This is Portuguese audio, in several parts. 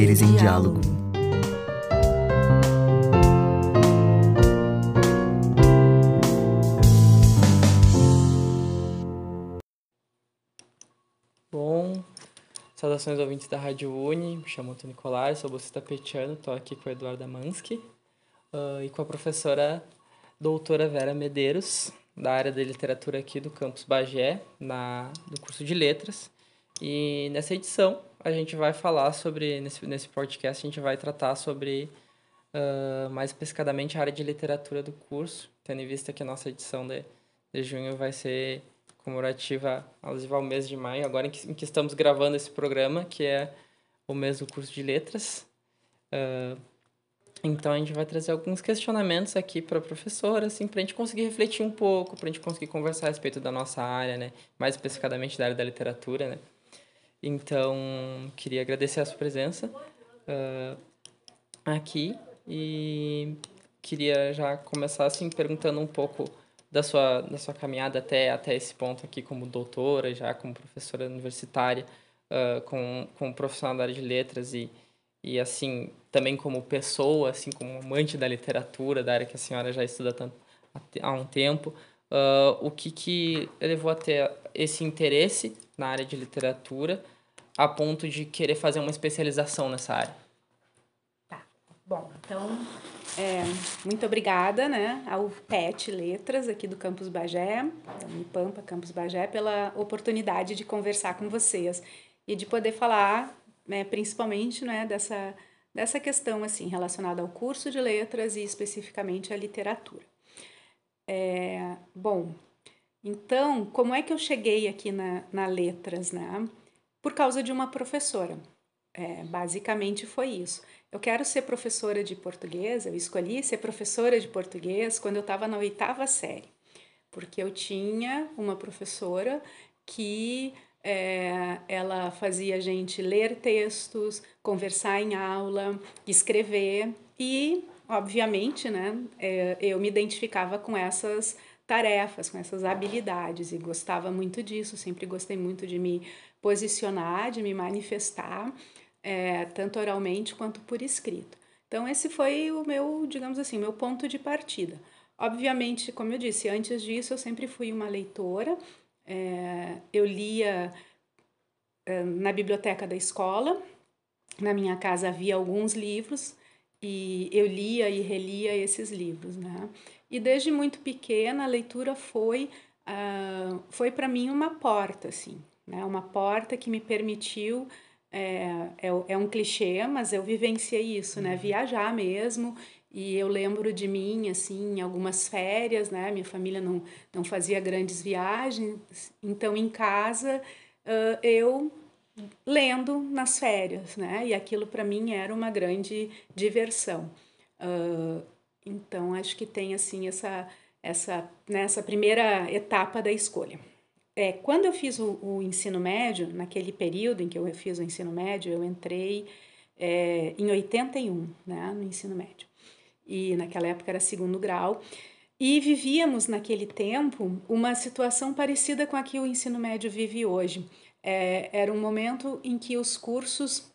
Saberes em diálogo. Bom, saudações ouvintes da Rádio Uni, me chamo Antônio Nicolai, sou bolsista petiano, estou aqui com o Eduardo Amansky uh, e com a professora doutora Vera Medeiros, da área de literatura aqui do campus Bagé, na, do curso de letras. E nessa edição a gente vai falar sobre, nesse, nesse podcast, a gente vai tratar sobre uh, mais especificadamente a área de literatura do curso, tendo em vista que a nossa edição de, de junho vai ser comemorativa alusiva ao mês de maio, agora em que, em que, estamos gravando esse programa, que é o mês do curso de letras. Uh, então a gente vai trazer alguns questionamentos aqui para a professora, assim, para a gente conseguir refletir um pouco, para a gente conseguir conversar a respeito da nossa área, né? Mais especificadamente da área da literatura, né? Então, queria agradecer a sua presença uh, aqui e queria já começar, assim, perguntando um pouco da sua, da sua caminhada até, até esse ponto aqui como doutora, já como professora universitária, uh, com, como profissional da área de letras e, e assim, também como pessoa, assim, como amante da literatura, da área que a senhora já estuda tanto, há um tempo, uh, o que que levou a ter esse interesse na área de literatura a ponto de querer fazer uma especialização nessa área? Tá, bom, então é, muito obrigada né, ao PET Letras aqui do Campus Bagé, da Unipampa Campus Bagé, pela oportunidade de conversar com vocês e de poder falar né, principalmente né, dessa, dessa questão assim relacionada ao curso de letras e especificamente à literatura. É, bom, então, como é que eu cheguei aqui na, na letras? Né? Por causa de uma professora. É, basicamente foi isso. Eu quero ser professora de português, eu escolhi ser professora de português quando eu estava na oitava série, porque eu tinha uma professora que é, ela fazia a gente ler textos, conversar em aula, escrever e, obviamente, né, é, eu me identificava com essas tarefas, com essas habilidades e gostava muito disso, sempre gostei muito de me posicionar, de me manifestar é, tanto oralmente quanto por escrito. Então, esse foi o meu, digamos assim, meu ponto de partida. Obviamente, como eu disse, antes disso eu sempre fui uma leitora, é, eu lia é, na biblioteca da escola, na minha casa havia alguns livros e eu lia e relia esses livros, né? E desde muito pequena a leitura foi uh, foi para mim uma porta, assim, né? Uma porta que me permitiu é, é, é um clichê, mas eu vivenciei isso, né? Uhum. Viajar mesmo. E eu lembro de mim, assim, em algumas férias, né? Minha família não, não fazia grandes viagens. Então, em casa, uh, eu lendo nas férias, né? E aquilo para mim era uma grande diversão. Uh, então, acho que tem, assim, essa, essa, nessa primeira etapa da escolha. É, quando eu fiz o, o, ensino médio, naquele período em que eu fiz o ensino médio, eu entrei é, em 81, né, no ensino médio. E naquela época era segundo grau. E vivíamos naquele tempo uma situação parecida com a que o ensino médio vive hoje. É, era um momento em que os cursos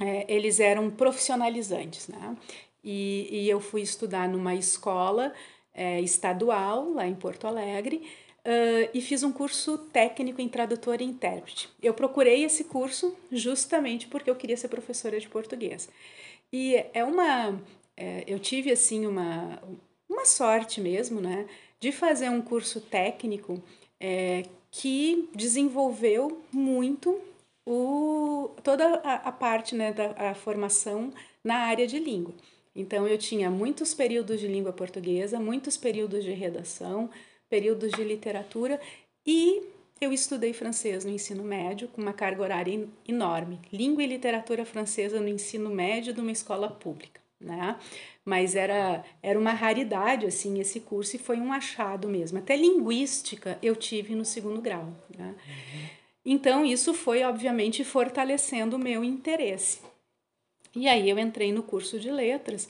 é, eles eram profissionalizantes, né? E, e, eu fui estudar numa escola é, estadual lá em Porto Alegre uh, e fiz um curso técnico em tradutor e intérprete. Eu procurei esse curso justamente porque eu queria ser professora de português. E é uma. É, eu tive, assim, uma, uma sorte mesmo, né, de fazer um curso técnico é, que desenvolveu muito o, toda a, a parte né, da formação na área de língua. Então, eu tinha muitos períodos de língua portuguesa, muitos períodos de redação, períodos de literatura e eu estudei francês no ensino médio com uma carga horária enorme, língua e literatura francesa no ensino médio de uma escola pública, né? Mas era era uma raridade assim esse curso e foi um achado mesmo. Até linguística eu tive no segundo grau, né? Uhum. Então isso foi obviamente fortalecendo o meu interesse. E aí eu entrei no curso de letras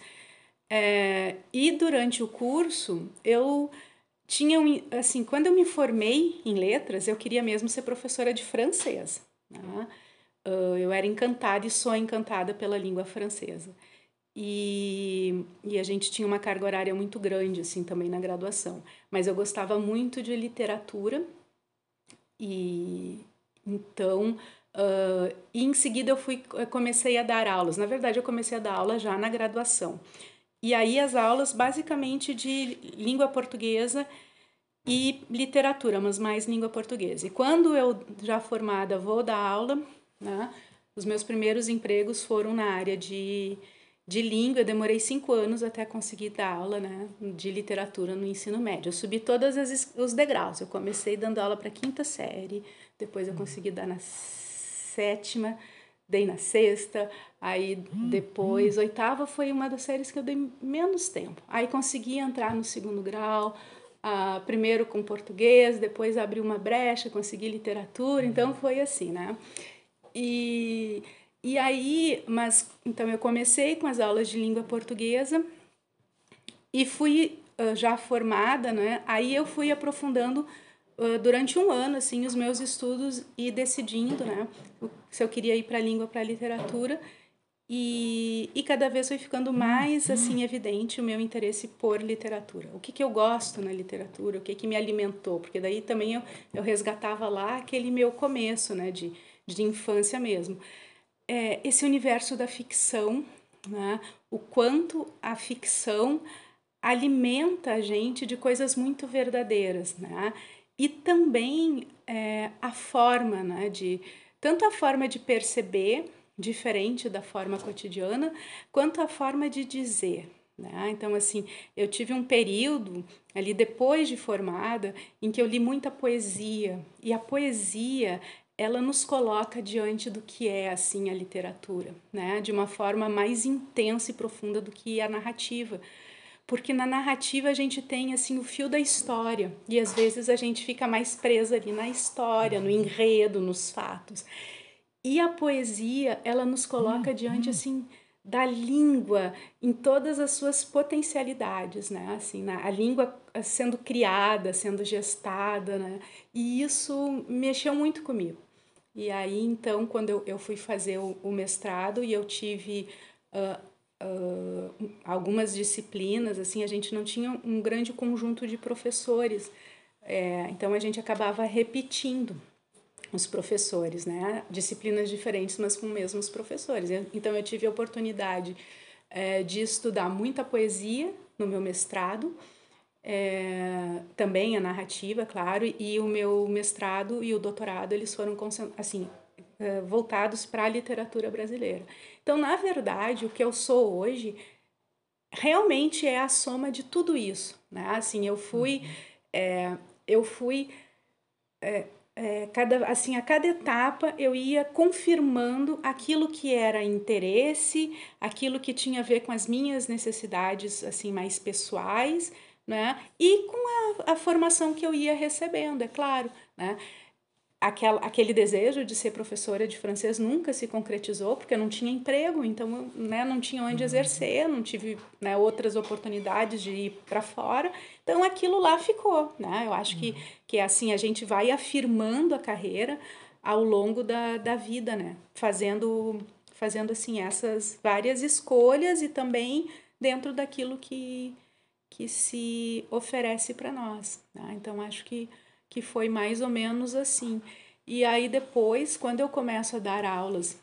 é, e durante o curso eu tinha um, assim, quando eu me formei em letras, eu queria mesmo ser professora de francês. Né? uh, eu era encantada e sou encantada pela língua francesa. E, e a gente tinha uma carga horária muito grande, assim, também na graduação. Mas eu gostava muito de literatura e então Uh, e em seguida eu fui comecei a dar aulas. Na verdade, eu comecei a dar aula já na graduação. E aí as aulas basicamente de língua portuguesa e literatura, mas mais língua portuguesa. E quando eu já formada vou dar aula, né, os meus primeiros empregos foram na área de, de língua. Eu demorei cinco anos até conseguir dar aula né, de literatura no ensino médio. Eu subi todos os degraus. Eu comecei dando aula para quinta série, depois eu consegui dar na sétima, dei na sexta, aí depois, oitava foi uma das séries que eu dei menos tempo. Aí consegui entrar no segundo grau, uh, primeiro com português, depois abri uma brecha, consegui literatura, então foi assim, né? E, e aí, mas então eu comecei com as aulas de língua portuguesa e fui uh, já formada, né? Aí eu fui aprofundando durante um ano assim os meus estudos e decidindo né se eu queria ir para a língua para a literatura. E, e cada vez foi ficando mais assim evidente o meu interesse por literatura. O que que eu gosto na literatura? O que que me alimentou? Porque daí também eu, eu resgatava lá aquele meu começo né de, de infância mesmo é, esse universo da ficção né o quanto a ficção alimenta a gente de coisas muito verdadeiras né e também é, a forma, né, de tanto a forma de perceber diferente da forma cotidiana, quanto a forma de dizer. Né? Então, assim, eu tive um período ali depois de formada em que eu li muita poesia e a poesia ela nos coloca diante do que é assim a literatura, né? De uma forma mais intensa e profunda do que a narrativa porque na narrativa a gente tem assim o fio da história e às vezes a gente fica mais presa ali na história, no enredo, nos fatos. E a poesia, ela nos coloca diante assim da língua em todas as suas potencialidades, né? Assim, na, a língua sendo criada, sendo gestada, né? E isso mexeu muito comigo. E aí, então, quando eu, eu fui fazer o, o mestrado e eu tive uh, uh, algumas disciplinas, assim, a gente não tinha um grande conjunto de professores, é, então a gente acabava repetindo os professores, né? Disciplinas diferentes, mas com os mesmos professores. Então eu tive a oportunidade é, de estudar muita poesia no meu mestrado, é, também a narrativa, claro, e o meu mestrado e o doutorado eles foram assim é, voltados para a literatura brasileira. Então, na verdade, o que eu sou hoje realmente é a soma de tudo isso, né? Assim, eu fui, uhum. é, eu fui, é, é, cada, assim, a cada etapa eu ia confirmando aquilo que era interesse, aquilo que tinha a ver com as minhas necessidades, assim, mais pessoais, né? E com a, a formação que eu ia recebendo, é claro, né? aquela, aquele desejo de ser professora de francês nunca se concretizou, porque eu não tinha emprego, então né, não tinha onde uhum. exercer, não tive né, outras oportunidades de ir para fora. Então aquilo lá ficou. Né? Eu acho que, uhum. que assim a gente vai afirmando a carreira ao longo da, da vida, né? fazendo, fazendo assim essas várias escolhas e também dentro daquilo que, que se oferece para nós. Né? Então acho que que foi mais ou menos assim. E aí depois, quando eu começo a dar aulas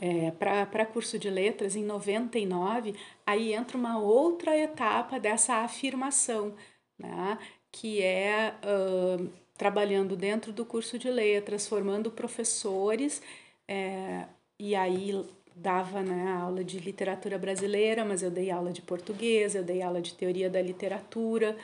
é, para curso de letras em 99, aí entra uma outra etapa dessa afirmação, né? que é uh, trabalhando dentro do curso de letras, formando professores, é, e aí dava né, aula de literatura brasileira, mas eu dei aula de português, eu dei aula de teoria da literatura,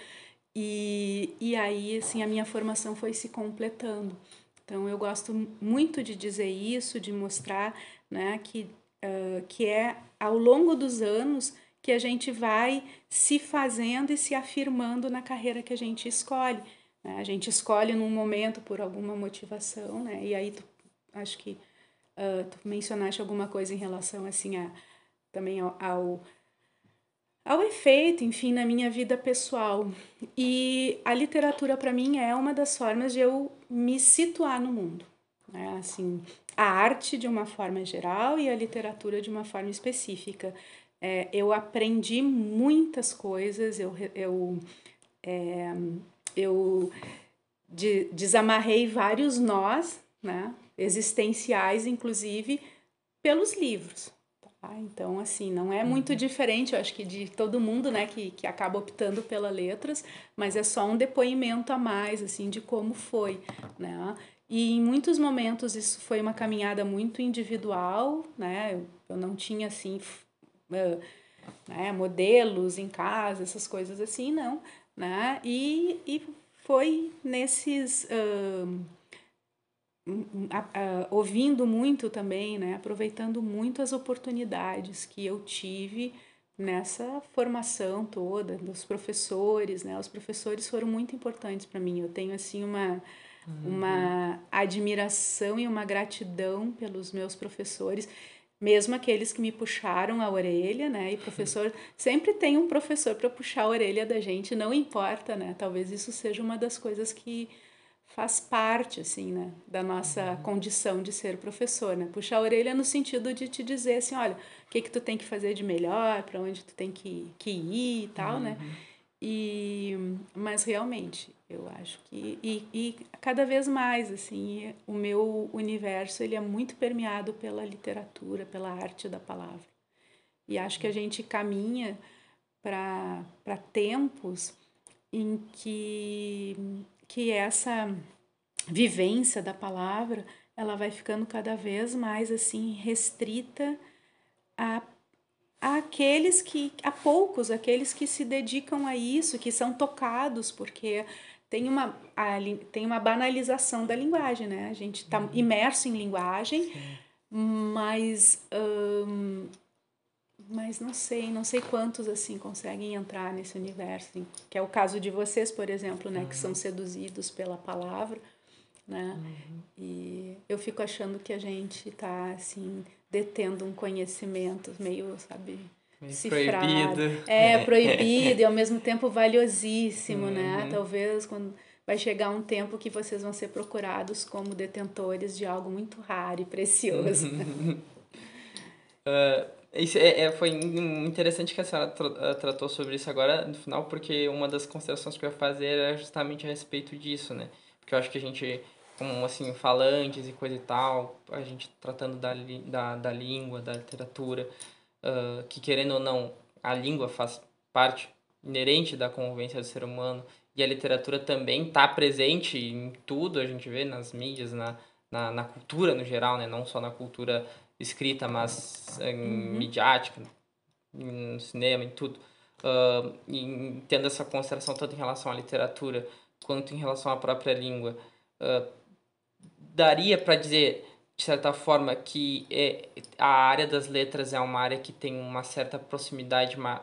e, e aí, assim, a minha formação foi se completando. Então, eu gosto muito de dizer isso, de mostrar né, que, uh, que é ao longo dos anos que a gente vai se fazendo e se afirmando na carreira que a gente escolhe. Né? A gente escolhe num momento por alguma motivação, né? E aí, tu, acho que uh, tu mencionaste alguma coisa em relação, assim, a, também ao, ao ao efeito, enfim, na minha vida pessoal. E a literatura, para mim, é uma das formas de eu me situar no mundo. Né? Assim, a arte de uma forma geral e a literatura de uma forma específica. É, eu aprendi muitas coisas, eu, eu, é, eu de, desamarrei vários nós, né, existenciais, inclusive, pelos livros. Tá? Então, assim, não é muito uhum. diferente, eu acho que de todo mundo, né, que, que acaba optando pela letras, mas é só um depoimento a mais, assim, de como foi, né? E em muitos momentos isso foi uma caminhada muito individual, né? Eu não tinha, assim, uh, né, modelos em casa, essas coisas assim, não, né? E, e foi nesses... Uh, ouvindo muito também, né, aproveitando muito as oportunidades que eu tive nessa formação toda dos professores, né? Os professores foram muito importantes para mim. Eu tenho assim uma uhum. uma admiração e uma gratidão pelos meus professores, mesmo aqueles que me puxaram a orelha, né? E professor sempre tem um professor para puxar a orelha da gente, não importa, né? Talvez isso seja uma das coisas que faz parte assim, né, da nossa uhum. condição de ser professor, né? Puxar a orelha no sentido de te dizer assim, olha, o que que tu tem que fazer de melhor, para onde tu tem que, que ir e tal, né? uhum. né? E mas realmente, eu acho que e, e cada vez mais assim, o meu universo ele é muito permeado pela literatura, pela arte da palavra. E acho que a gente caminha para para tempos em que que essa vivência da palavra ela vai ficando cada vez mais assim restrita a, aqueles que a poucos aqueles que se dedicam a isso que são tocados porque tem uma a, tem uma banalização da linguagem né a gente está uhum. imerso em linguagem Sim. mas hum, mas não sei, não sei quantos assim conseguem entrar nesse universo, assim, que é o caso de vocês, por exemplo, né, uhum. que são uhum. seduzidos pela palavra, né? Uhum. E eu fico achando que a gente está assim detendo um conhecimento meio, sabe, meio cifrado. Proibido. É, proibido e ao mesmo tempo valiosíssimo, né? uhum. né? Talvez quando vai chegar um tempo que vocês vão ser procurados como detentores de algo muito raro e precioso. uh, Isso é, é, foi interessante que a senhora tra eh, tratou sobre isso agora no final, porque uma das considerações que eu ia fazer era justamente a respeito disso, né? Porque eu acho que a gente, como assim, falantes e coisa e tal, a gente tratando da, da, da língua, da literatura, uh, que querendo ou não, a língua faz parte inerente da convivência do ser humano e a literatura também está presente em tudo, a gente vê nas mídias, na, na, na cultura no geral, né? Não só na cultura escrita, mas em uhum. midiática, no cinema, em tudo. Uh, e tendo essa consideração tanto em relação à literatura quanto em relação à própria língua, uh, daria para dizer, de certa forma, que é, a área das letras é uma área que tem uma certa proximidade, uma,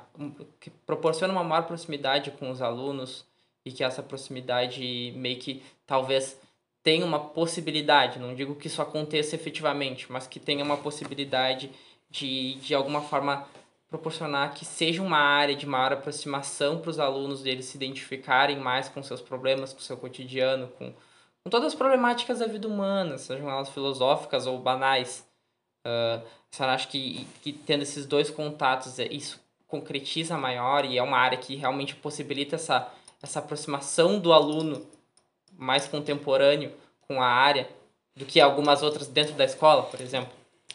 que proporciona uma maior proximidade com os alunos e que essa proximidade meio que talvez tem uma possibilidade, não digo que isso aconteça efetivamente, mas que tenha uma possibilidade de, de alguma forma, proporcionar que seja uma área de maior aproximação para os alunos deles se identificarem mais com seus problemas, com seu cotidiano, com, com todas as problemáticas da vida humana, sejam elas filosóficas ou banais. Uh, eu acho que, que tendo esses dois contatos, é, isso concretiza maior e é uma área que realmente possibilita essa, essa aproximação do aluno mais contemporâneo com a área do que algumas outras dentro da escola, por exemplo?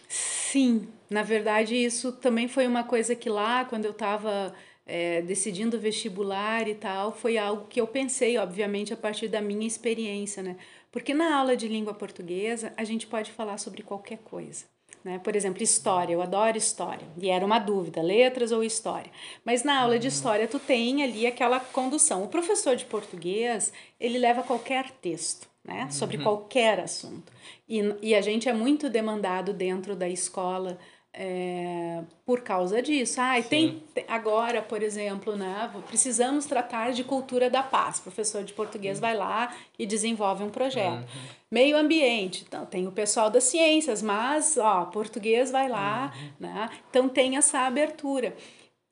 Sim, na verdade isso também foi uma coisa que lá, quando eu estava é, decidindo vestibular e tal, foi algo que eu pensei, obviamente, a partir da minha experiência, né? Porque na aula de língua portuguesa a gente pode falar sobre qualquer coisa. Né? Por exemplo, história, eu adoro história. E era uma dúvida, letras ou história. Mas na aula de uhum. história tu tem ali aquela condução. O professor de português, ele leva qualquer texto, né? Sobre uhum. qualquer assunto. E, e a gente é muito demandado dentro da escola é, por causa disso. Ah, tem agora, por exemplo, né, precisamos tratar de cultura da paz. O professor de português uhum. vai lá e desenvolve um projeto. Uhum. Meio ambiente, então tem o pessoal das ciências, mas ó, português vai lá, uhum. né? Então tem essa abertura.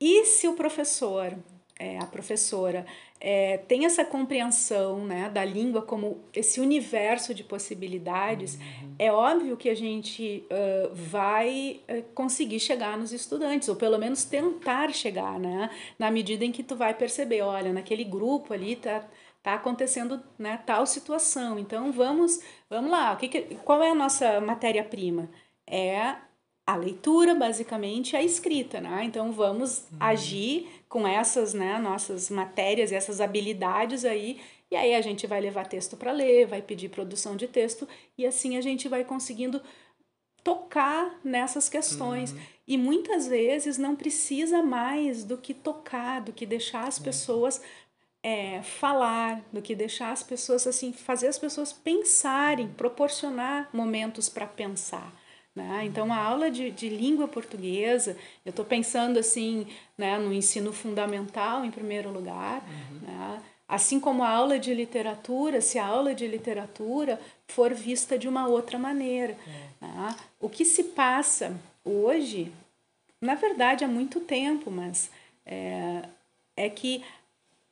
E se o professor, é, a professora, é, tem essa compreensão né, da língua como esse universo de possibilidades, uhum. é óbvio que a gente uh, vai conseguir chegar nos estudantes, ou pelo menos tentar chegar, né? Na medida em que tu vai perceber, olha, naquele grupo ali tá, tá acontecendo né, tal situação. Então vamos, vamos lá, o que, que qual é a nossa matéria-prima? É a leitura, basicamente, a escrita, né? Então vamos uhum. agir com essas, né, nossas matérias, essas habilidades aí, e aí a gente vai levar texto para ler, vai pedir produção de texto, e assim a gente vai conseguindo tocar nessas questões. Uhum. E muitas vezes não precisa mais do que tocar, do que deixar as uhum. pessoas é, falar, do que deixar as pessoas assim, fazer as pessoas pensarem, proporcionar momentos para pensar. Né? Então, a aula de, de língua portuguesa, eu estou pensando assim né, no ensino fundamental, em primeiro lugar, uhum. né? assim como a aula de literatura, se a aula de literatura for vista de uma outra maneira. É. Né? O que se passa hoje, na verdade, há muito tempo, mas é, é que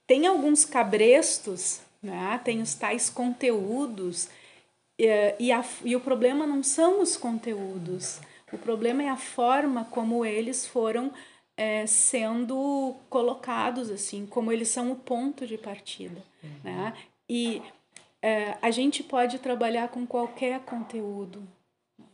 tem alguns cabrestos, né? tem os tais conteúdos e, e, a, e o problema não são os conteúdos, o problema é a forma como eles foram é, sendo colocados, assim, como eles são o ponto de partida. Uhum. Né? E é, a gente pode trabalhar com qualquer conteúdo.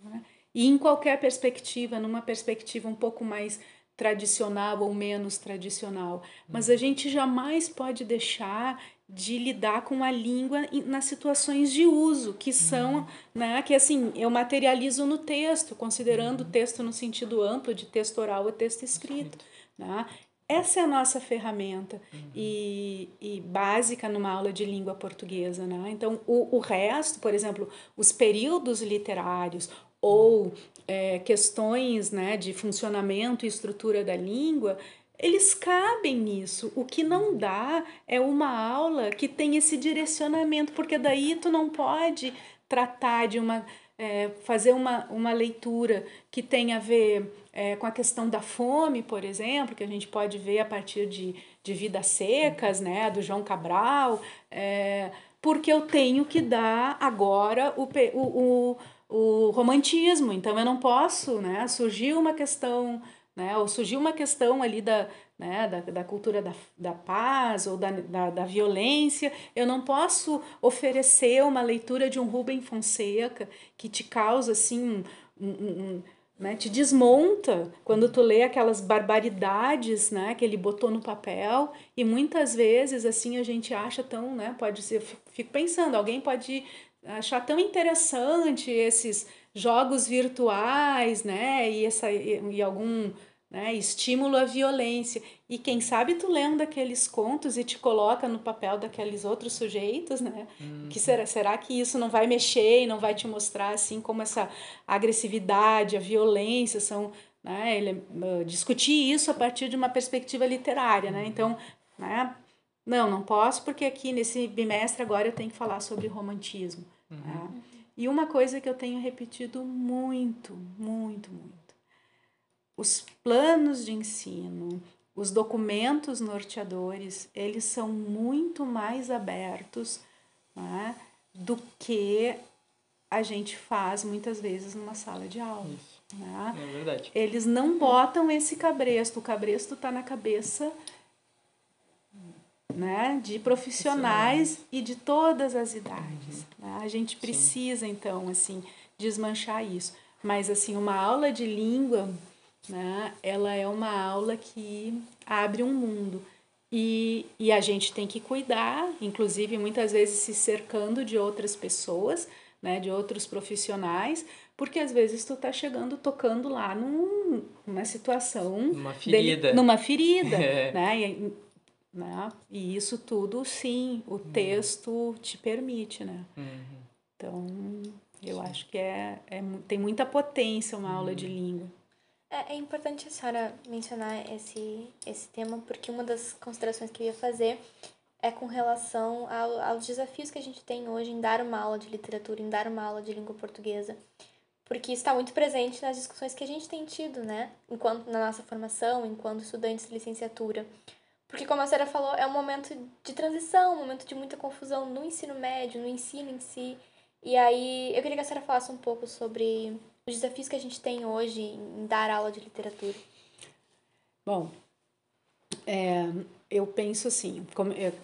Né? E em qualquer perspectiva, numa perspectiva um pouco mais tradicional ou menos tradicional. Mas a gente jamais pode deixar de lidar com a língua nas situações de uso, que são, uhum. né, que assim, eu materializo no texto, considerando o uhum. texto no sentido amplo de texto oral ou texto escrito. Né? Essa é a nossa ferramenta e, e básica numa aula de língua portuguesa. Né? Então, o, o resto, por exemplo, os períodos literários ou é, questões né, de funcionamento e estrutura da língua, eles cabem nisso. O que não dá é uma aula que tem esse direcionamento, porque daí tu não pode tratar de uma. É, fazer uma, uma leitura que tem a ver é, com a questão da fome, por exemplo, que a gente pode ver a partir de, de Vidas Secas, né, do João Cabral, é, porque eu tenho que dar agora o, o, o, o romantismo, então eu não posso, né, surgiu uma questão né? Ou surgiu uma questão ali da, né, da, da cultura da, da paz ou da, da, da violência, eu não posso oferecer uma leitura de um Rubem Fonseca que te causa assim um, um, um né, te desmonta quando tu lê aquelas barbaridades né, que ele botou no papel. E muitas vezes assim a gente acha tão né? Pode ser fico pensando alguém pode achar tão interessante esses jogos virtuais, né? E, essa, e, e algum né, estímulo à violência. E quem sabe tu lendo aqueles contos e te coloca no papel daqueles outros sujeitos, né? Uhum. Que será, será que isso não vai mexer e não vai te mostrar assim como essa agressividade, a violência são, né? Ele, uh, discutir isso a partir de uma perspectiva literária, né? Então, né? Não, não posso porque aqui nesse bimestre agora eu tenho que falar sobre romantismo. Uhum. Né? E uma coisa que eu tenho repetido muito, muito, muito: os planos de ensino, os documentos norteadores, eles são muito mais abertos né, do que a gente faz muitas vezes numa sala de aula. Isso. Né? É verdade. Eles não botam esse cabresto, o cabresto está na cabeça né, de profissionais e de todas as idades. Uhum. Né? A gente precisa, Sim. então, assim, desmanchar isso. Mas, assim, uma aula de língua, né, ela é uma aula que abre um mundo. E, e a gente tem que cuidar, inclusive, muitas vezes se cercando de outras pessoas, né, de outros profissionais, porque às vezes tu tá chegando, tocando lá num, numa situação... Numa ferida. Dele, numa ferida, é. né? E, né? E isso tudo, sim, o uhum. texto te permite, né? Uhum. Então, eu sim. acho que é, é, tem muita potência uma uhum. aula de uhum. língua. É, é importante a senhora mencionar esse, esse tema, porque uma das considerações que eu ia fazer é com relação ao, aos desafios que a gente tem hoje em dar uma aula de literatura, em dar uma aula de língua portuguesa. Porque está muito presente nas discussões que a gente tem tido, né? Enquanto na nossa formação, enquanto estudantes de licenciatura Porque, como a senhora falou, é um momento de transição, um momento de muita confusão no ensino médio, no ensino em si. E aí, eu queria que a senhora falasse um pouco sobre os desafios que a gente tem hoje em dar aula de literatura. Bom, é, eu penso assim, como, é,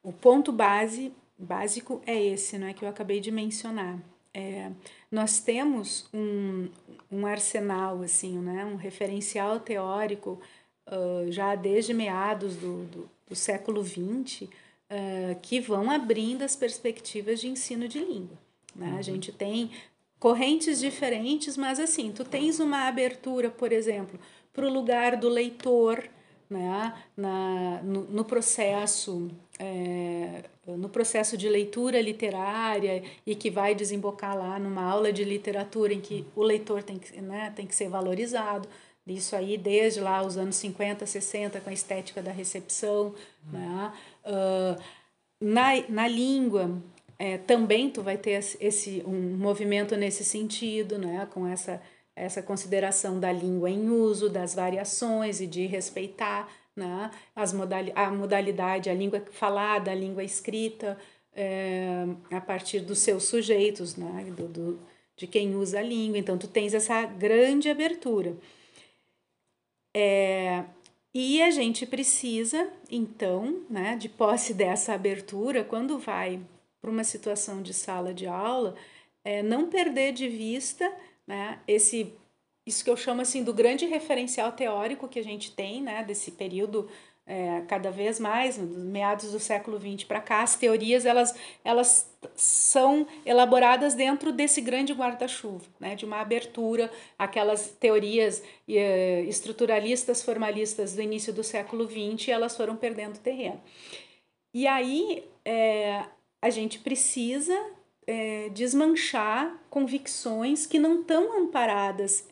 o ponto base, básico é esse, né, que eu acabei de mencionar. É, nós temos um, um arsenal, assim, né, um referencial teórico uh, já desde meados do, do, do século XX, uh, que vão abrindo as perspectivas de ensino de língua. Né? Uhum. A gente tem correntes diferentes, mas assim, tu tens uma abertura, por exemplo, para o lugar do leitor, né? Na, no, no processo é, no processo de leitura literária e que vai desembocar lá numa aula de literatura em que o leitor tem que, né, tem que ser valorizado. Isso aí desde lá os anos 50, 60, com a estética da recepção. Né? Uh, na, na língua, é, também tu vai ter esse, um movimento nesse sentido, né? com essa, essa consideração da língua em uso, das variações e de respeitar né? As modali a modalidade, a língua falada, a língua escrita, é, a partir dos seus sujeitos, né? do, do, de quem usa a língua. Então, tu tens essa grande abertura. É, e a gente precisa, então, né, de posse dessa abertura, quando vai para uma situação de sala de aula, é, não perder de vista né, esse isso que eu chamo assim do grande referencial teórico que a gente tem, né, desse período é, cada vez mais, meados do século XX para cá, as teorias elas, elas são elaboradas dentro desse grande guarda-chuva, né, de uma abertura, aquelas teorias é, estruturalistas, formalistas do início do século XX, elas foram perdendo terreno. E aí é, a gente precisa é, desmanchar convicções que não estão amparadas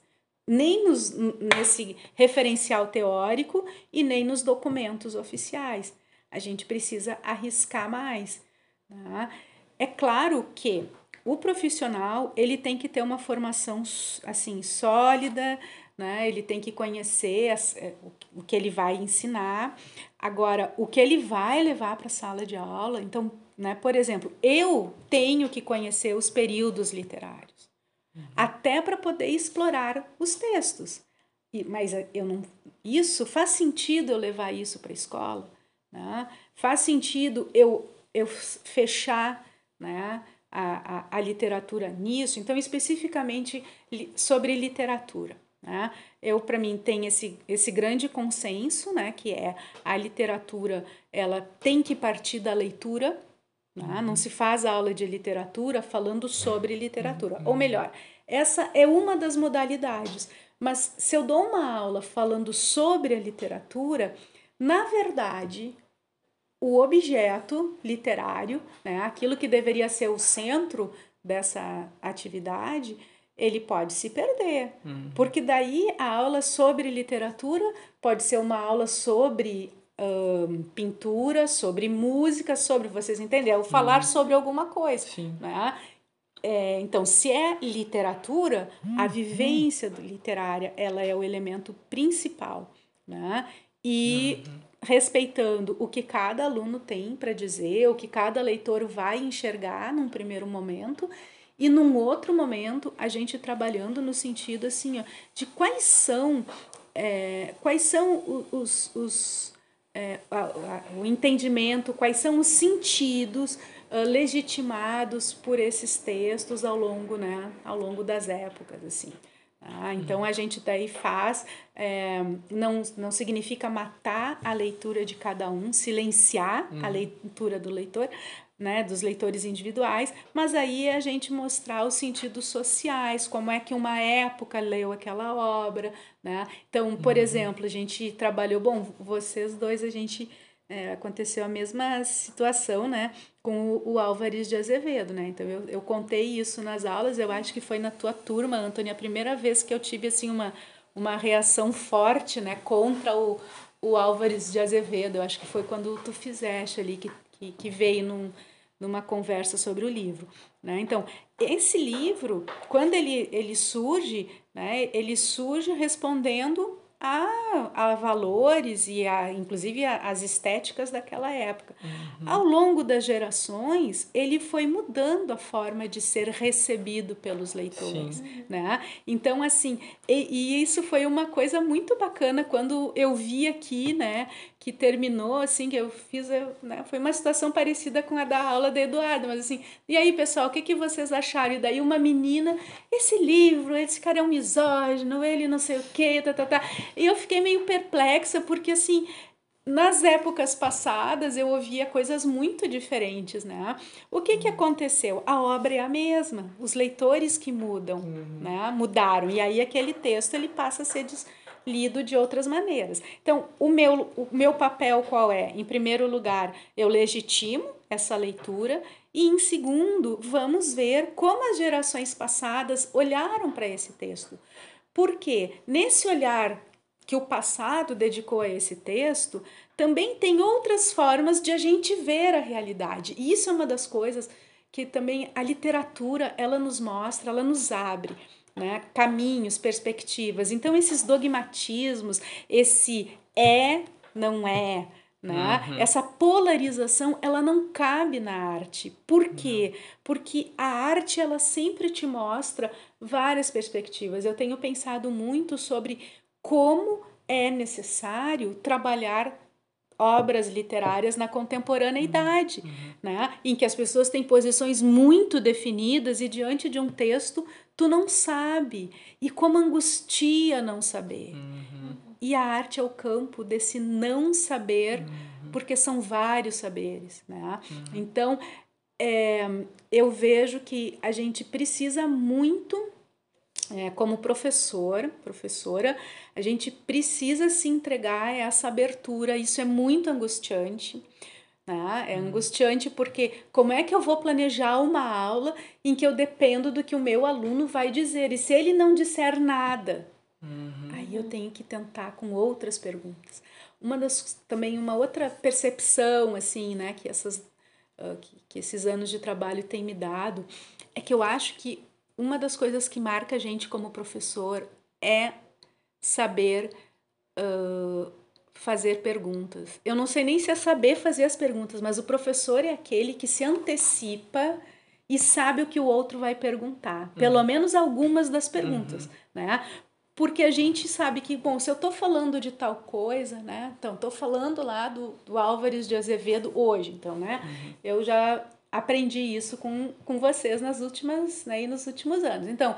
nem nos, nesse referencial teórico e nem nos documentos oficiais. A gente precisa arriscar mais. Tá? É claro que o profissional ele tem que ter uma formação assim sólida, né? Ele tem que conhecer as, é, o que ele vai ensinar. Agora, o que ele vai levar para a sala de aula, então, né? Por exemplo, eu tenho que conhecer os períodos literários. Até para poder explorar os textos. E, mas eu não, isso faz sentido eu levar isso para a escola, né? Faz sentido eu eu fechar, né? A, a, a literatura nisso, então especificamente li, sobre literatura. Né? Eu, para mim, tem esse, esse grande consenso, né, que é a literatura ela tem que partir da leitura, né? Não se faz aula de literatura falando sobre literatura. Ou melhor, essa é uma das modalidades. Mas se eu dou uma aula falando sobre a literatura, na verdade, o objeto literário, né, aquilo que deveria ser o centro dessa atividade, ele pode se perder. Uhum. Porque daí a aula sobre literatura pode ser uma aula sobre uh, pintura, sobre música, sobre, vocês entenderam, falar uhum. sobre alguma coisa. Sim. Né? É, então, se é literatura, a uhum. vivência literária ela é o elemento principal. Né? E uhum. respeitando o que cada aluno tem para dizer, o que cada leitor vai enxergar num primeiro momento, e num outro momento a gente trabalhando no sentido assim ó, de quais são é, quais são os, os é, o entendimento, quais são os sentidos uh, legitimados por esses textos ao longo, né, ao longo das épocas, assim. Tá? Então a gente daí faz, é, não, não significa matar a leitura de cada um, silenciar uhum. a leitura do leitor, né, dos leitores individuais, mas aí é a gente mostrar os sentidos sociais, como é que uma época leu aquela obra, né? Então, por uhum. exemplo, a gente trabalhou, bom, vocês dois a gente é, aconteceu a mesma situação, né, com o, o Álvares de Azevedo, né? Então eu, eu contei isso nas aulas, eu acho que foi na tua turma, Antônia, a primeira vez que eu tive assim uma uma reação forte, né, contra o, o Álvares de Azevedo. Eu acho que foi quando tu fizeste ali que que, que veio num, numa conversa sobre o livro. Né? Então, esse livro, quando ele, ele surge, né, ele surge respondendo a, a valores e a, inclusive a, as estéticas daquela época. Uhum. Ao longo das gerações, ele foi mudando a forma de ser recebido pelos leitores. Né? Então, assim, e, e, isso foi uma coisa muito bacana quando eu vi aqui, né, que terminou, assim, que eu fiz, né, foi uma situação parecida com a da aula da Eduardo, mas assim, e aí, pessoal, o que, que vocês acharam? E daí uma menina, esse livro, esse cara é um misógino, ele não sei o quê, tá, tá, tá. E eu fiquei meio perplexa, porque assim, nas épocas passadas eu ouvia coisas muito diferentes, né? O que que aconteceu? A obra é a mesma, os leitores que mudam, uhum. né? Mudaram e aí aquele texto ele passa a ser lido de outras maneiras. Então, o meu o meu papel qual é? Em primeiro lugar, eu legitimo essa leitura e em segundo, vamos ver como as gerações passadas olharam para esse texto. Porque nesse olhar que o passado dedicou a esse texto, também tem outras formas de a gente ver a realidade. E isso é uma das coisas que também a literatura ela nos mostra, ela nos abre. Né? caminhos, perspectivas. Então, esses dogmatismos, esse é, não é, né? Uhum. Essa polarização ela não cabe na arte. Por quê? Uhum. Porque a arte ela sempre te mostra várias perspectivas. Eu tenho pensado muito sobre como é necessário trabalhar obras literárias na contemporaneidade, uhum. né? em que as pessoas têm posições muito definidas e diante de um texto tu não sabe e como angustia não saber. Uhum. E a arte é o campo desse não saber, uhum. porque são vários saberes. Né? Uhum. Então, é, eu vejo que a gente precisa muito é, como professor, professora, a gente precisa se entregar a essa abertura. Isso é muito angustiante. Né? É uhum. angustiante porque como é que eu vou planejar uma aula em que eu dependo do que o meu aluno vai dizer? E se ele não disser nada, uhum. aí eu tenho que tentar com outras perguntas. Uma das também uma outra percepção assim, né, que essas uh, que, que esses anos de trabalho têm me dado é que eu acho que uma das coisas que marca a gente como professor é saber uh, fazer perguntas. Eu não sei nem se é saber fazer as perguntas, mas o professor é aquele que se antecipa e sabe o que o outro vai perguntar. Pelo uhum. menos algumas das perguntas, uhum. né? Porque a gente sabe que, bom, se eu estou falando de tal coisa, né? Então, estou falando lá do, do Álvares de Azevedo hoje, então, né? Uhum. Eu já aprendi isso com, com vocês nas últimas, né, e nos últimos anos. Então,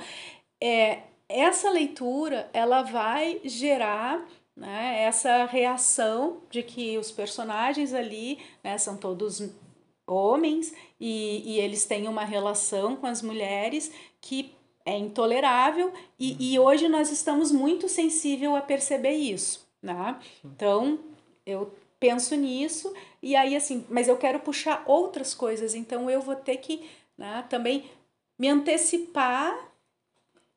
é, essa leitura ela vai gerar né, essa reação de que os personagens ali né, são todos homens e, e eles têm uma relação com as mulheres que é intolerável e, e hoje nós estamos muito sensível a perceber isso. Né? Então, eu penso nisso e aí assim, mas eu quero puxar outras coisas, então eu vou ter que né, também me antecipar,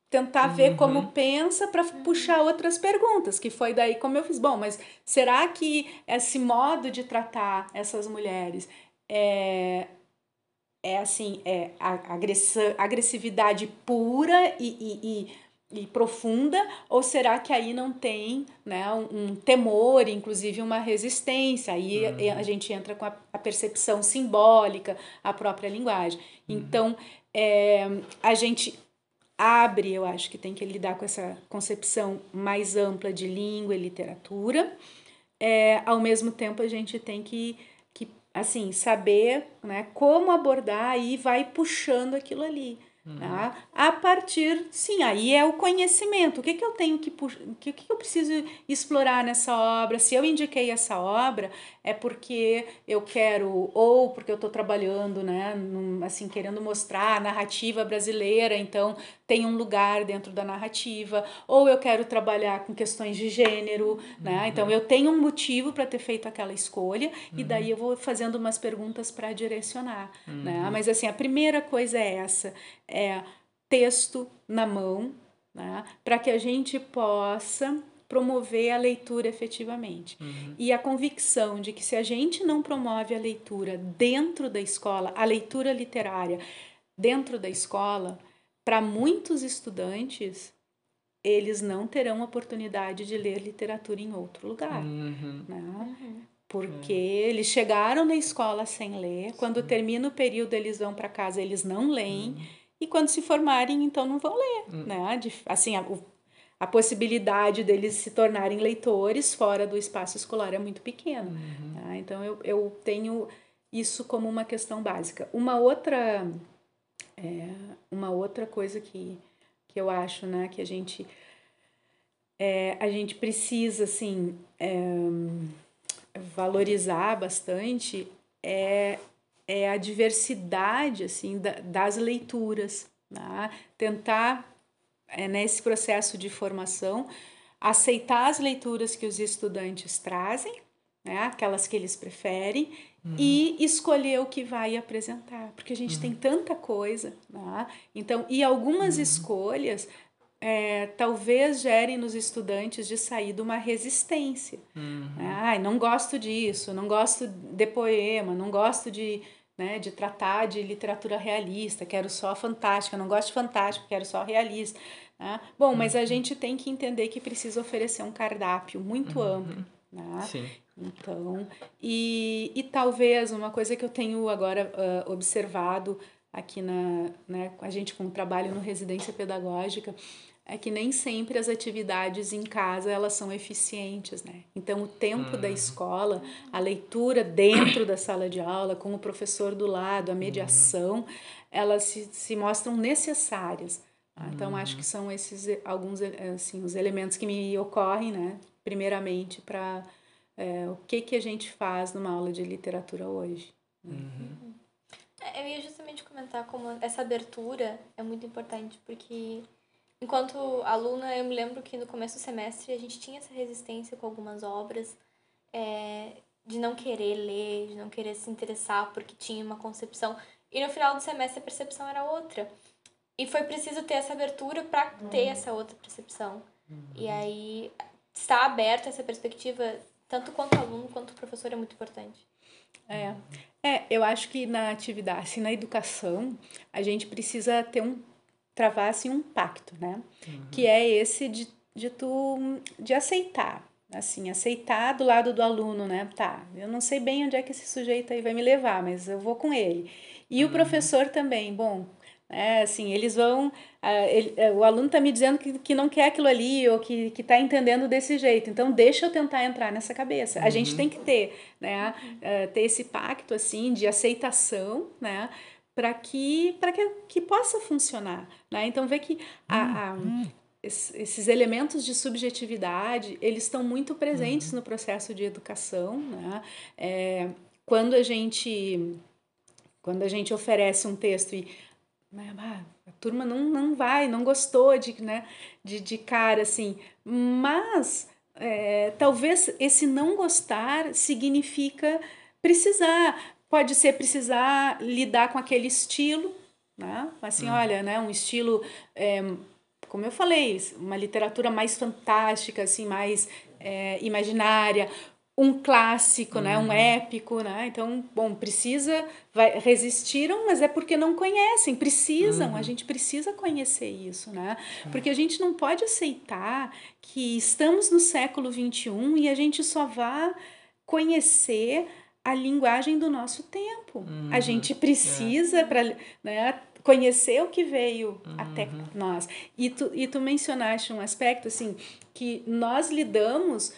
tentar uhum. ver como pensa para puxar outras perguntas, que foi daí como eu fiz. Bom, mas será que esse modo de tratar essas mulheres é, é assim, é agressividade pura e, e, e e profunda, ou será que aí não tem né, um, um temor, inclusive uma resistência? Aí uhum. a gente entra com a, a, percepção simbólica, a própria linguagem. Uhum. Então, é, a gente abre, eu acho que tem que lidar com essa concepção mais ampla de língua e literatura. É, ao mesmo tempo, a gente tem que, que assim, saber né, como abordar e vai puxando aquilo ali. Uhum. Tá? A partir, sim, aí é o conhecimento. O que, que eu tenho que, o que, que eu preciso explorar nessa obra? Se eu indiquei essa obra, é porque eu quero, ou porque eu estou trabalhando, né, num, assim, querendo mostrar a narrativa brasileira, então tem um lugar dentro da narrativa, ou eu quero trabalhar com questões de gênero, né, uhum. então eu tenho um motivo para ter feito aquela escolha, uhum. e daí eu vou fazendo umas perguntas para direcionar, né, uhum. né, mas assim, a primeira coisa é essa, é texto na mão, né, para que a gente possa promover a leitura efetivamente. Uhum. E a convicção de que se a gente não promove a leitura dentro da escola, a leitura literária dentro da escola, para muitos estudantes, eles não terão oportunidade de ler literatura em outro lugar. Uhum. Né? Uhum. Porque eles chegaram na escola sem ler, quando termina o período eles vão para casa, eles não leem, e quando se formarem, então não vão ler. Né? De, assim, o, a possibilidade deles se tornarem leitores fora do espaço escolar é muito pequena. Né? Então eu, eu tenho isso como uma questão básica. Uma outra, é, uma outra coisa que, que eu acho né, que a gente, é, a gente precisa assim, é, valorizar bastante é, é a diversidade assim, da, das leituras. Né? Tentar, é, nesse processo de formação, aceitar as leituras que os estudantes trazem, né? aquelas que eles preferem, Uhum. e escolher o que vai apresentar, porque a gente uhum. tem tanta coisa, né? então e algumas uhum. escolhas é, talvez gerem nos estudantes de sair de uma resistência, uhum. né? ai não gosto disso, não gosto de poema, não gosto de né, de tratar de literatura realista, quero só fantástica, não gosto de fantástico, quero só realista. Né? Bom, mas a uhum. gente tem que entender que precisa oferecer um cardápio muito uhum. amplo. Né? Sim. Então, e, e talvez uma coisa que eu tenho agora uh, observado aqui na, né, a gente com o trabalho no residência pedagógica, é que nem sempre as atividades em casa elas são eficientes, né? Então o tempo da uhum. escola, a leitura dentro da sala de aula, com o professor do lado, a mediação, uhum. elas se, se mostram necessárias. Tá? Então acho que são esses alguns assim os elementos que me ocorrem, né? Primeiramente para é, o que, que a gente faz numa aula de literatura hoje. Uhum. É, eu ia justamente comentar como essa abertura é muito importante, porque enquanto aluna, eu me lembro que no começo do semestre a gente tinha essa resistência com algumas obras, é, de não querer ler, de não querer se interessar porque tinha uma concepção. E no final do semestre a percepção era outra. E foi preciso ter essa abertura para ter uhum. essa outra percepção. Uhum. E aí, estar aberta essa perspectiva tanto quanto aluno quanto professor é muito importante. É, é eu acho que na atividade, assim, na educação, a gente precisa ter um travar assim um pacto, né? Uhum. Que é esse de, de tu de aceitar, assim, aceitar do lado do aluno, né? Tá, eu não sei bem onde é que esse sujeito aí vai me levar, mas eu vou com ele. E uhum. o professor também, bom, é, assim, eles vão. Uh, ele, uh, o aluno está me dizendo que, que não quer aquilo ali ou que está entendendo desse jeito. Então, deixa eu tentar entrar nessa cabeça. Uhum. A gente uhum. tem que ter, né, uh, ter esse pacto assim de aceitação, né, para que, que, que possa funcionar. Né? Então, vê que a, a uhum. esses elementos de subjetividade eles estão muito presentes uhum. no processo de educação. Né? É, quando a gente quando a gente oferece um texto e a turma não, não vai, não gostou de, né, de, de cara, assim. Mas é, talvez esse não gostar significa precisar. Pode ser precisar lidar com aquele estilo, né? Assim, hum. olha, né, um estilo, é, como eu falei, uma literatura mais fantástica, assim, mais é, imaginária, um clássico, uhum. né, um uhum. épico, né? Então, bom, precisa, vai, resistiram, mas é porque não conhecem, precisam, uhum. a gente precisa conhecer isso, né? Porque a gente não pode aceitar que estamos no século XXI e a gente só vá conhecer a linguagem do nosso tempo. Uhum. A gente precisa é. para né, conhecer o que veio até uhum. nós. E tu, e tu mencionaste um aspecto assim que nós lidamos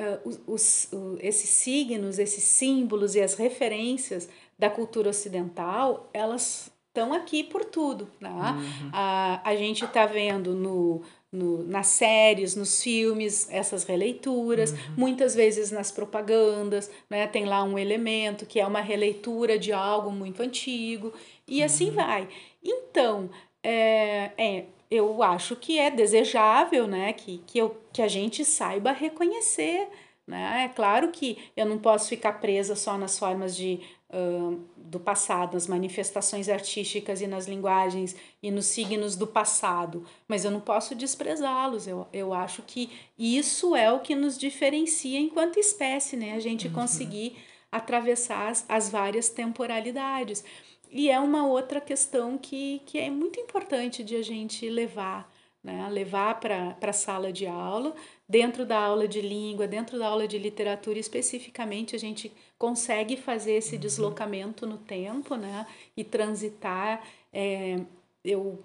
uh, os, os, esses signos, esses símbolos e as referências da cultura ocidental, elas estão aqui por tudo. Né? Uhum. A, a gente está vendo no, no, nas séries, nos filmes, essas releituras, uhum. muitas vezes nas propagandas, né? tem lá um elemento que é uma releitura de algo muito antigo, e assim uhum. vai. Então, é, é, eu acho que é desejável né, que, que, eu, que a gente saiba reconhecer. Né? É claro que eu não posso ficar presa só nas formas de, uh, do passado, nas manifestações artísticas e nas linguagens e nos signos do passado, mas eu não posso desprezá-los. Eu, eu acho que isso é o que nos diferencia enquanto espécie, né? a gente uhum. conseguir atravessar as, as várias temporalidades. E é uma outra questão que, que é muito importante de a gente levar né? levar para a sala de aula. Dentro da aula de língua, dentro da aula de literatura especificamente, a gente consegue fazer esse uhum. deslocamento no tempo né? e transitar. É, eu,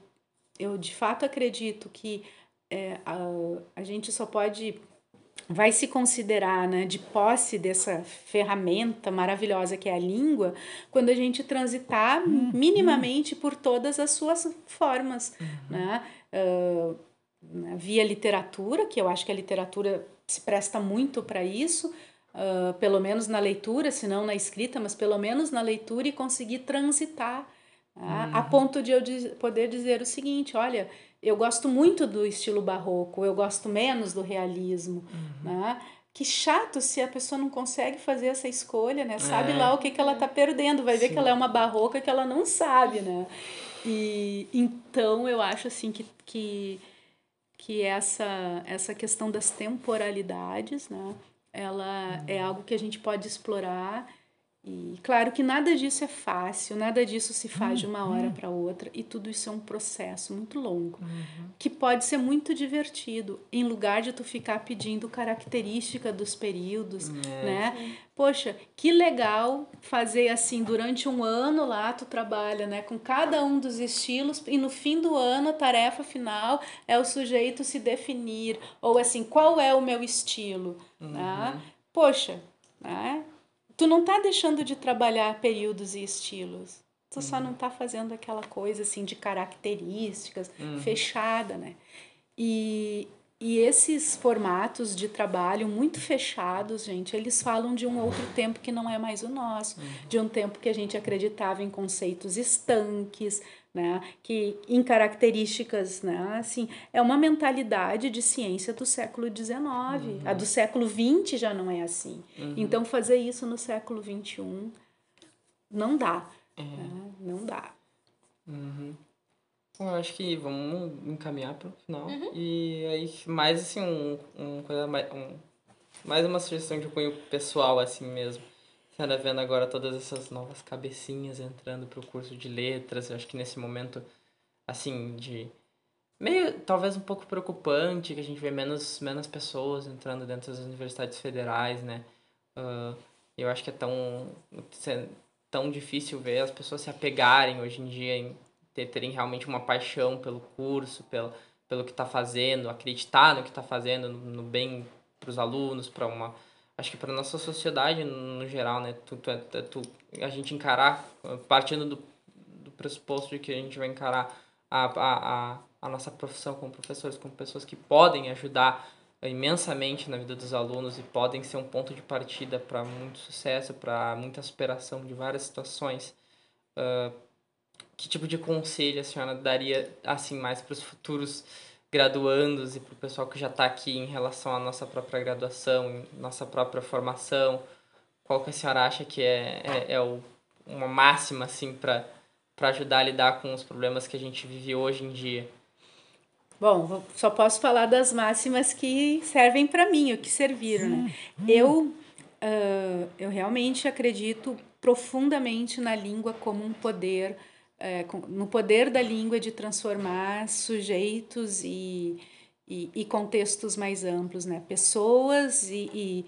eu de fato acredito que é, a, a gente só pode vai se considerar né, de posse dessa ferramenta maravilhosa que é a língua quando a gente transitar uhum. minimamente por todas as suas formas, uhum. né? Uh, via literatura, que eu acho que a literatura se presta muito para isso, uh, pelo menos na leitura, se não na escrita, mas pelo menos na leitura e conseguir transitar tá? uhum. a ponto de eu poder dizer o seguinte: olha, eu gosto muito do estilo barroco, eu gosto menos do realismo, uhum. né? Que chato se a pessoa não consegue fazer essa escolha, né? Sabe é. lá o que, que ela está perdendo, vai Sim. ver que ela é uma barroca que ela não sabe, né? E então eu acho assim que, que, que essa, essa questão das temporalidades, né? Ela é algo que a gente pode explorar e claro que nada disso é fácil, nada disso se faz de uma hora uhum. para outra, e tudo isso é um processo muito longo, uhum. que pode ser muito divertido, em lugar de tu ficar pedindo característica dos períodos, é. né? Poxa, que legal fazer assim durante um ano lá tu trabalha, né, com cada um dos estilos e no fim do ano a tarefa final é o sujeito se definir ou assim, qual é o meu estilo, né? uhum. né? Poxa, né? Tu não tá deixando de trabalhar períodos e estilos. Tu uhum. só não tá fazendo aquela coisa assim de características uhum. fechada, né? E, e esses formatos de trabalho muito fechados, gente, eles falam de um outro tempo que não é mais o nosso, uhum. de um tempo que a gente acreditava em conceitos estanques, né? Que em características, né? Assim, é uma mentalidade de ciência do século XIX. Uhum. A do século XX já não é assim. Uhum. Então, fazer isso no século XXI não dá. É. Né? Não dá. Uhum. Bom, eu acho que vamos encaminhar para o final. Uhum. E aí, mais assim, um, um coisa mais, um, mais uma sugestão de cunho pessoal, assim mesmo senhora vendo agora todas essas novas cabecinhas entrando para o curso de letras, eu acho que nesse momento, assim, de meio talvez um pouco preocupante que a gente vê menos menos pessoas entrando dentro das universidades federais né? Uh, eu acho que é tão tão difícil ver as pessoas se apegarem hoje em dia em ter, terem realmente uma paixão pelo curso pelo pelo que está fazendo acreditar no que está fazendo no, no bem para os alunos para uma acho que para nossa sociedade no geral, né, tu, tu, tu, a gente encarar, partindo do, do pressuposto de que a gente vai encarar a, a, a, a nossa profissão como professores, como pessoas que podem ajudar imensamente na vida dos alunos e podem ser um ponto de partida para muito sucesso, para muita superação de várias situações. Uh, que tipo de conselho a senhora daria assim mais para os futuros graduandos e para o pessoal que já está aqui em relação à nossa própria graduação, nossa própria formação? Qual que a senhora acha que é, é, é o, uma máxima assim para ajudar a lidar com os problemas que a gente vive hoje em dia? Bom, só posso falar das máximas que servem para mim, o que serviram, né? Eu, uh, eu realmente acredito profundamente na língua como um poder é, no poder da língua de transformar sujeitos e, e, e contextos mais amplos, né? Pessoas e, e,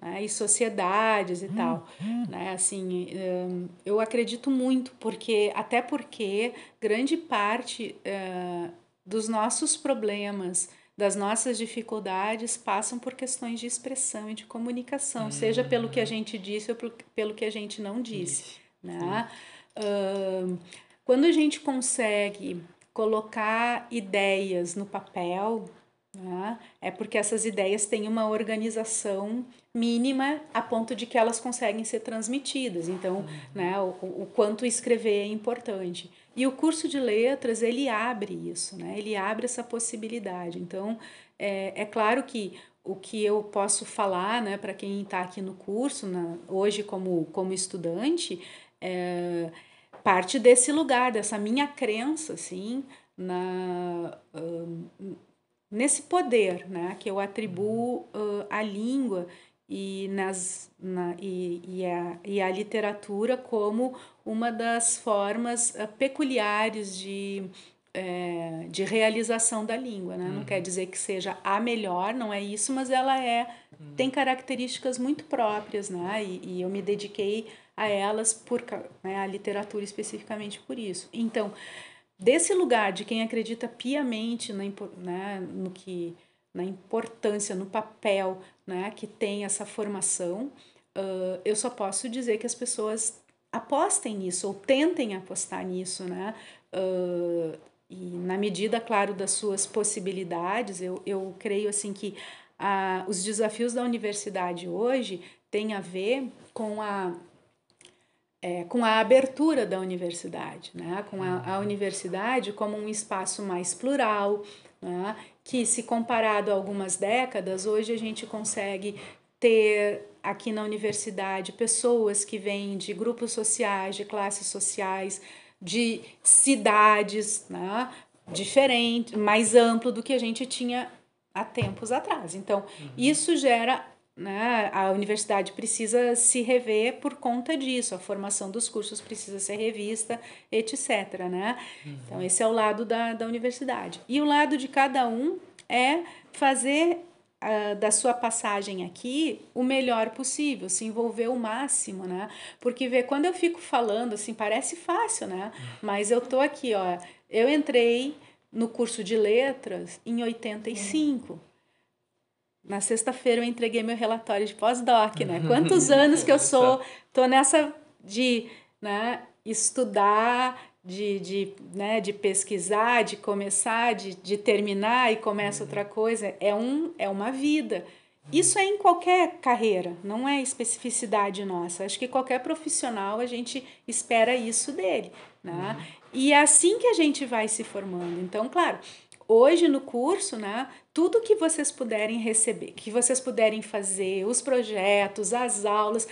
né? e sociedades e tal, né? Assim, hum, eu acredito muito porque até porque grande parte uh, dos nossos problemas das nossas dificuldades passam por questões de expressão e de comunicação, seja pelo que a gente disse ou pelo que a gente não disse. Né? Uh, quando a gente consegue colocar ideias no papel, né, é porque essas ideias têm uma organização mínima a ponto de que elas conseguem ser transmitidas. Então, uhum. né, o, o quanto escrever é importante. E o curso de letras, ele abre isso, né? ele abre essa possibilidade. Então, é, é claro que o que eu posso falar né, para quem está aqui no curso, na, hoje como, como estudante, é, parte desse lugar, dessa minha crença, assim, na, uh, nesse poder né, que eu atribuo uh, à língua e, nas, na, e, e, a, e a literatura como uma das formas uh, peculiares de é, de realização da língua. Né? Não quer dizer que seja a melhor, não é isso, mas ela é tem características muito próprias, né? E, e eu me dediquei a elas por né, a literatura especificamente por isso. Então, desse lugar de quem acredita piamente na, né, no que na importância, no papel né, que tem essa formação, uh, eu só posso dizer que as pessoas apostem nisso ou tentem apostar nisso, né? Uh, e na medida, claro, das suas possibilidades, eu, eu creio assim que a, os desafios da universidade hoje têm a ver com a é, com a abertura da universidade, né? com a, a universidade como um espaço mais plural, né? que se comparado a algumas décadas, hoje a gente consegue ter aqui na universidade pessoas que vêm de grupos sociais, de classes sociais, de cidades, né? diferente, mais amplo do que a gente tinha há tempos atrás. Então, uhum. isso gera né, a universidade precisa se rever por conta disso, a formação dos cursos precisa ser revista, etc. Né? Uhum. Então, esse é o lado da, da universidade. E o lado de cada um é fazer uh, da sua passagem aqui o melhor possível, se envolver o máximo, né? Porque vê, quando eu fico falando, assim, parece fácil, né? Uhum. Mas eu tô aqui, ó, eu entrei no curso de letras em 85. Uhum na sexta-feira eu entreguei meu relatório de pós-doc, né? Quantos anos que eu sou, tô nessa de, né, estudar, de, de, né, de pesquisar, de começar, de, de terminar e começa outra coisa, é, um, é uma vida. Isso é em qualquer carreira, não é especificidade nossa. Acho que qualquer profissional a gente espera isso dele, né? E é assim que a gente vai se formando. Então, claro, hoje no curso, né, tudo que vocês puderem receber, que vocês puderem fazer, os projetos, as aulas,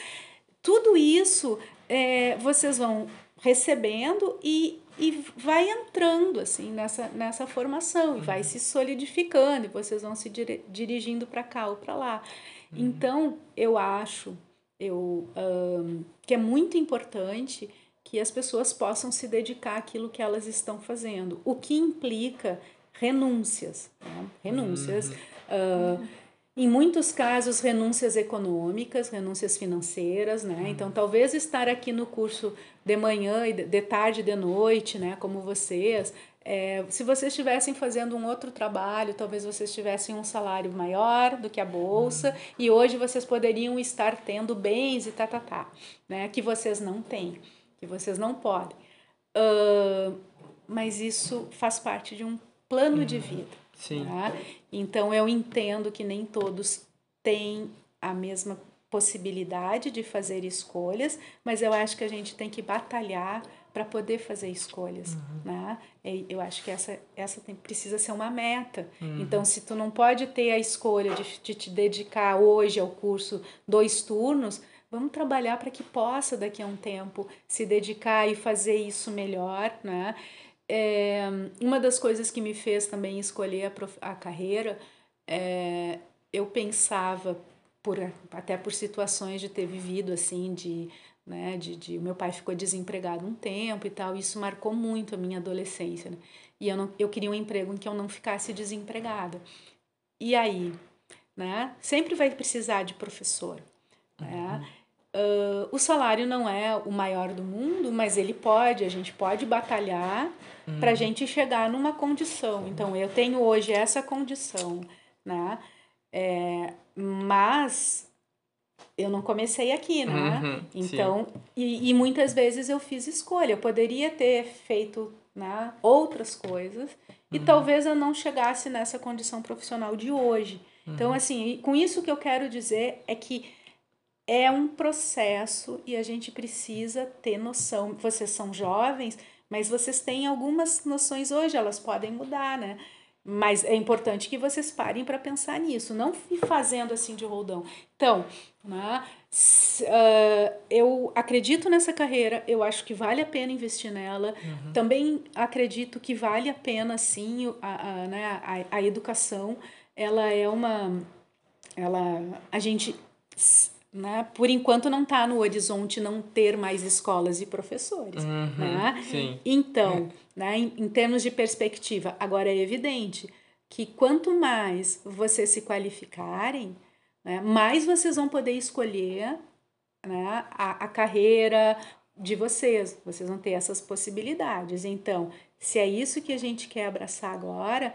tudo isso é, vocês vão recebendo e, e vai entrando assim nessa, nessa formação e vai se solidificando e vocês vão se dir, dirigindo para cá ou para lá. Uhum. Então, eu acho eu, um, que é muito importante que as pessoas possam se dedicar àquilo que elas estão fazendo, o que implica renúncias. Né? Renúncias. Uhum. Uh, em muitos casos, renúncias econômicas, renúncias financeiras, né? Uhum. Então, talvez estar aqui no curso de manhã, de tarde, de noite, né? Como vocês, é, se vocês estivessem fazendo um outro trabalho, talvez vocês tivessem um salário maior do que a bolsa uhum. e hoje vocês poderiam estar tendo bens e tá, tá, tá, né? Que vocês não têm, que vocês não podem. Uh, mas isso faz parte de um plano uhum. de vida. Sim. Tá? Então eu entendo que nem todos têm a mesma possibilidade de fazer escolhas, mas eu acho que a gente tem que batalhar para poder fazer escolhas, uhum. né? Eu acho que essa essa tem, precisa ser uma meta. Uhum. Então, se tu não pode ter a escolha de, de te dedicar hoje ao curso dois turnos, vamos trabalhar para que possa daqui a um tempo se dedicar e fazer isso melhor, né? É, uma das coisas que me fez também escolher a, prof, a carreira, é, eu pensava, por, até por situações de ter vivido assim, de, né, de, de meu pai ficou desempregado um tempo e tal, isso marcou muito a minha adolescência. Né? E eu, não, eu queria um emprego em que eu não ficasse desempregada. E aí, né? Sempre vai precisar de professor. Né? Uhum. Uh, o salário não é o maior do mundo, mas ele pode, a gente pode batalhar uhum. para a gente chegar numa condição. Então, eu tenho hoje essa condição, né? É, mas eu não comecei aqui, né? Uhum, então, e, e, muitas vezes eu fiz escolha. Eu poderia ter feito né, outras coisas e uhum. talvez eu não chegasse nessa condição profissional de hoje. Então, uhum. assim, com isso que eu quero dizer é que é um processo e a gente precisa ter noção. Vocês são jovens, mas vocês têm algumas noções hoje, elas podem mudar, né? Mas é importante que vocês parem para pensar nisso, não fazendo assim de roldão. Então, né, uh, eu acredito nessa carreira, eu acho que vale a pena investir nela. Uhum. Também acredito que vale a pena, sim, a, a, né, a, a educação. Ela é uma. Ela, a gente né, por enquanto não está no horizonte não ter mais escolas e professores. Uhum, né? sim. Então, né, em, em termos de perspectiva, agora é evidente que quanto mais vocês se qualificarem, né, mais vocês vão poder escolher né, a, a carreira de vocês. Vocês vão ter essas possibilidades. Então, se é isso que a gente quer abraçar agora,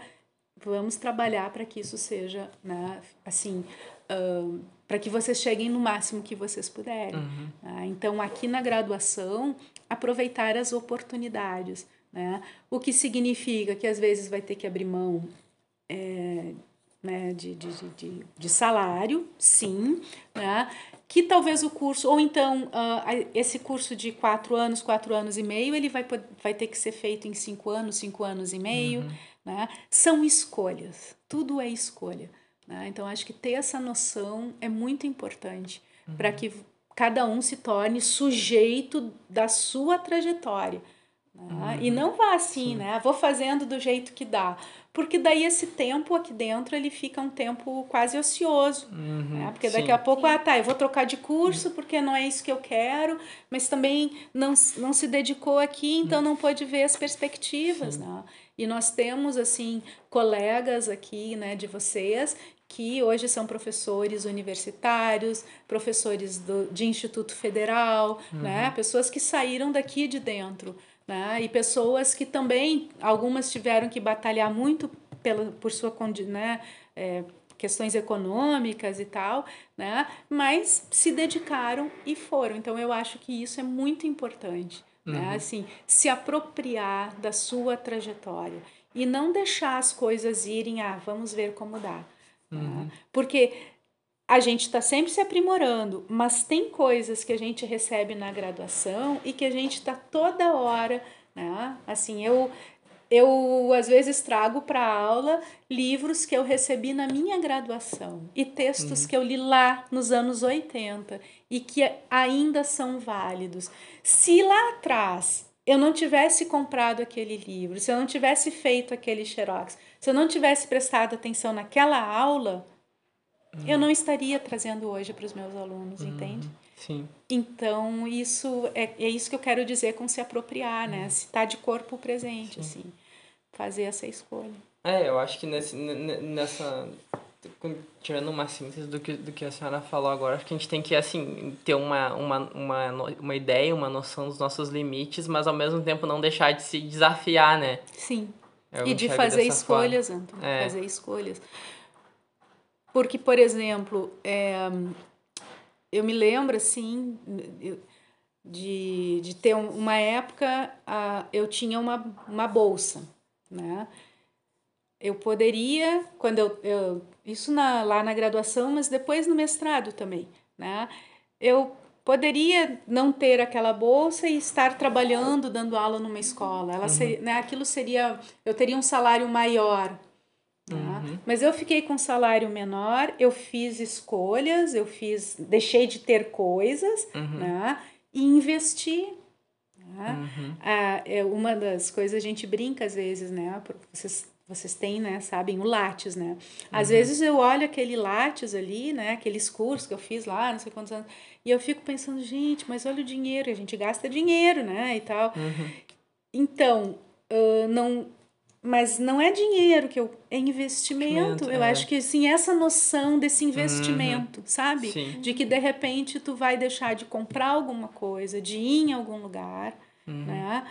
vamos trabalhar para que isso seja, né, assim, uh, para que vocês cheguem no máximo que vocês puderem. Uhum. Né? Então, aqui na graduação, aproveitar as oportunidades. Né? O que significa que às vezes vai ter que abrir mão é, né, de, de, de, de, salário, sim, né? que talvez o curso, ou então uh, esse curso de quatro anos, quatro anos e meio, ele vai, vai ter que ser feito em cinco anos, cinco anos e meio. Uhum. Né? São escolhas, tudo é escolha. Né? Então, acho que ter essa noção é muito importante uhum. para que cada um se torne sujeito da sua trajetória. Né? Uhum. E não vá assim, Sim. né? Vou fazendo do jeito que dá. Porque daí esse tempo aqui dentro ele fica um tempo quase ocioso. Uhum. Né? Porque daqui Sim. a pouco, ah, tá, eu vou trocar de curso porque não é isso que eu quero, mas também não, não se dedicou aqui, então não pode ver as perspectivas. Né? E nós temos, assim, colegas aqui, né, de vocês que hoje são professores universitários, professores do, de Instituto Federal, uhum. né? pessoas que saíram daqui de dentro. Né? E pessoas que também, algumas tiveram que batalhar muito pela, por sua né? É, questões econômicas e tal, né? mas se dedicaram e foram. Então eu acho que isso é muito importante. Né? Uhum. Né? Assim, se apropriar da sua trajetória e não deixar as coisas irem, ah, vamos ver como dá. Uhum. Porque a gente está sempre se aprimorando, mas tem coisas que a gente recebe na graduação e que a gente está toda hora, né? Assim, eu eu às vezes trago para aula livros que eu recebi na minha graduação e textos uhum. que eu li lá nos anos 80 e que ainda são válidos. Se lá atrás eu não tivesse comprado aquele livro, se eu não tivesse feito aquele xerox, se eu não tivesse prestado atenção naquela aula, uhum. eu não estaria trazendo hoje para os meus alunos, uhum. entende? Sim. Então, isso é, é isso que eu quero dizer com se apropriar, né? Uhum. Se estar tá de corpo presente, Sim. assim. Fazer essa escolha. É, eu acho que nesse, nessa tirando uma síntese do que, do que a senhora falou agora, acho que a gente tem que, assim, ter uma, uma, uma, uma ideia, uma noção dos nossos limites, mas ao mesmo tempo não deixar de se desafiar, né? Sim. Eu e de fazer escolhas, Antônio, é. fazer escolhas. Porque, por exemplo, é, eu me lembro, assim, de, de ter uma época, eu tinha uma, uma bolsa, né? Eu poderia, quando eu, eu isso na, lá na graduação, mas depois no mestrado também, né? Eu poderia não ter aquela bolsa e estar trabalhando, dando aula numa escola. Ela uhum. né, aquilo seria, eu teria um salário maior. Né? Uhum. Mas eu fiquei com um salário menor, eu fiz escolhas, eu fiz, deixei de ter coisas, uhum. né, e investi. Né? Uhum. Ah, é uma das coisas a gente brinca às vezes, né? Vocês vocês têm, né, sabem, o Lattes, né? Às uhum. vezes eu olho aquele Lattes ali, né, aqueles cursos que eu fiz lá, não sei quantos anos, e eu fico pensando, gente, mas olha o dinheiro, a gente gasta dinheiro, né, e tal. Uhum. Então, uh, não, mas não é dinheiro que eu é investimento. eu é. acho que sim, essa noção desse investimento, uhum. sabe? Sim. De que de repente tu vai deixar de comprar alguma coisa, de ir em algum lugar, uhum. né?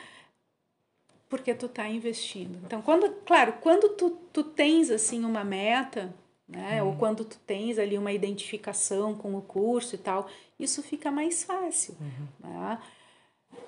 Porque tu está investindo. Então, quando, claro, quando tu, tu tens assim uma meta, né, uhum. ou quando tu tens ali uma identificação com o curso e tal, isso fica mais fácil. Uhum. Né?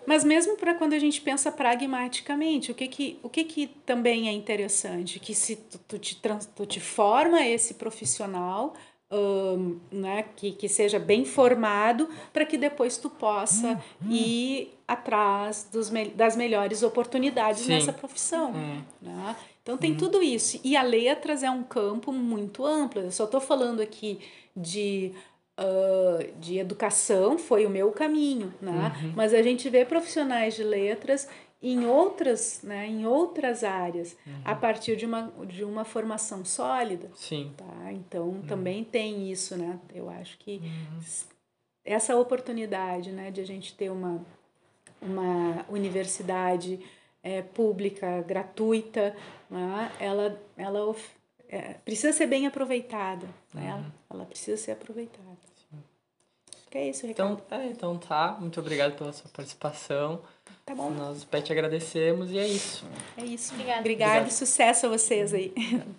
Mas mesmo para quando a gente pensa pragmaticamente, o que que, o que que também é interessante? Que se tu, tu, te, trans, tu te forma esse texto um, né, que, que seja bem formado para que depois tu possa uhum. ir atrás dos, das melhores oportunidades Sim. nessa profissão. Uhum. Né? Então tem uhum. tudo isso. E a letras é um campo muito amplo. Eu só estou falando aqui de, uh, de educação, foi o meu caminho, né? Uhum. mas a gente vê profissionais de letras em outras, né, em outras áreas, uhum. a partir de uma, de uma formação sólida. Sim. Tá? Então, uhum. também tem isso, né? Eu acho que uhum. essa oportunidade né, de a gente ter uma, uma universidade é, pública, gratuita, né, ela, ela é, precisa ser bem aproveitada. Né? Ela, ela precisa ser aproveitada. Acho que é isso, Ricardo. Então, é, então tá. Muito obrigado pela sua participação. Tá bom. Nós, Pet, agradecemos e é isso. É isso. Obrigada. Obrigada e sucesso a vocês aí.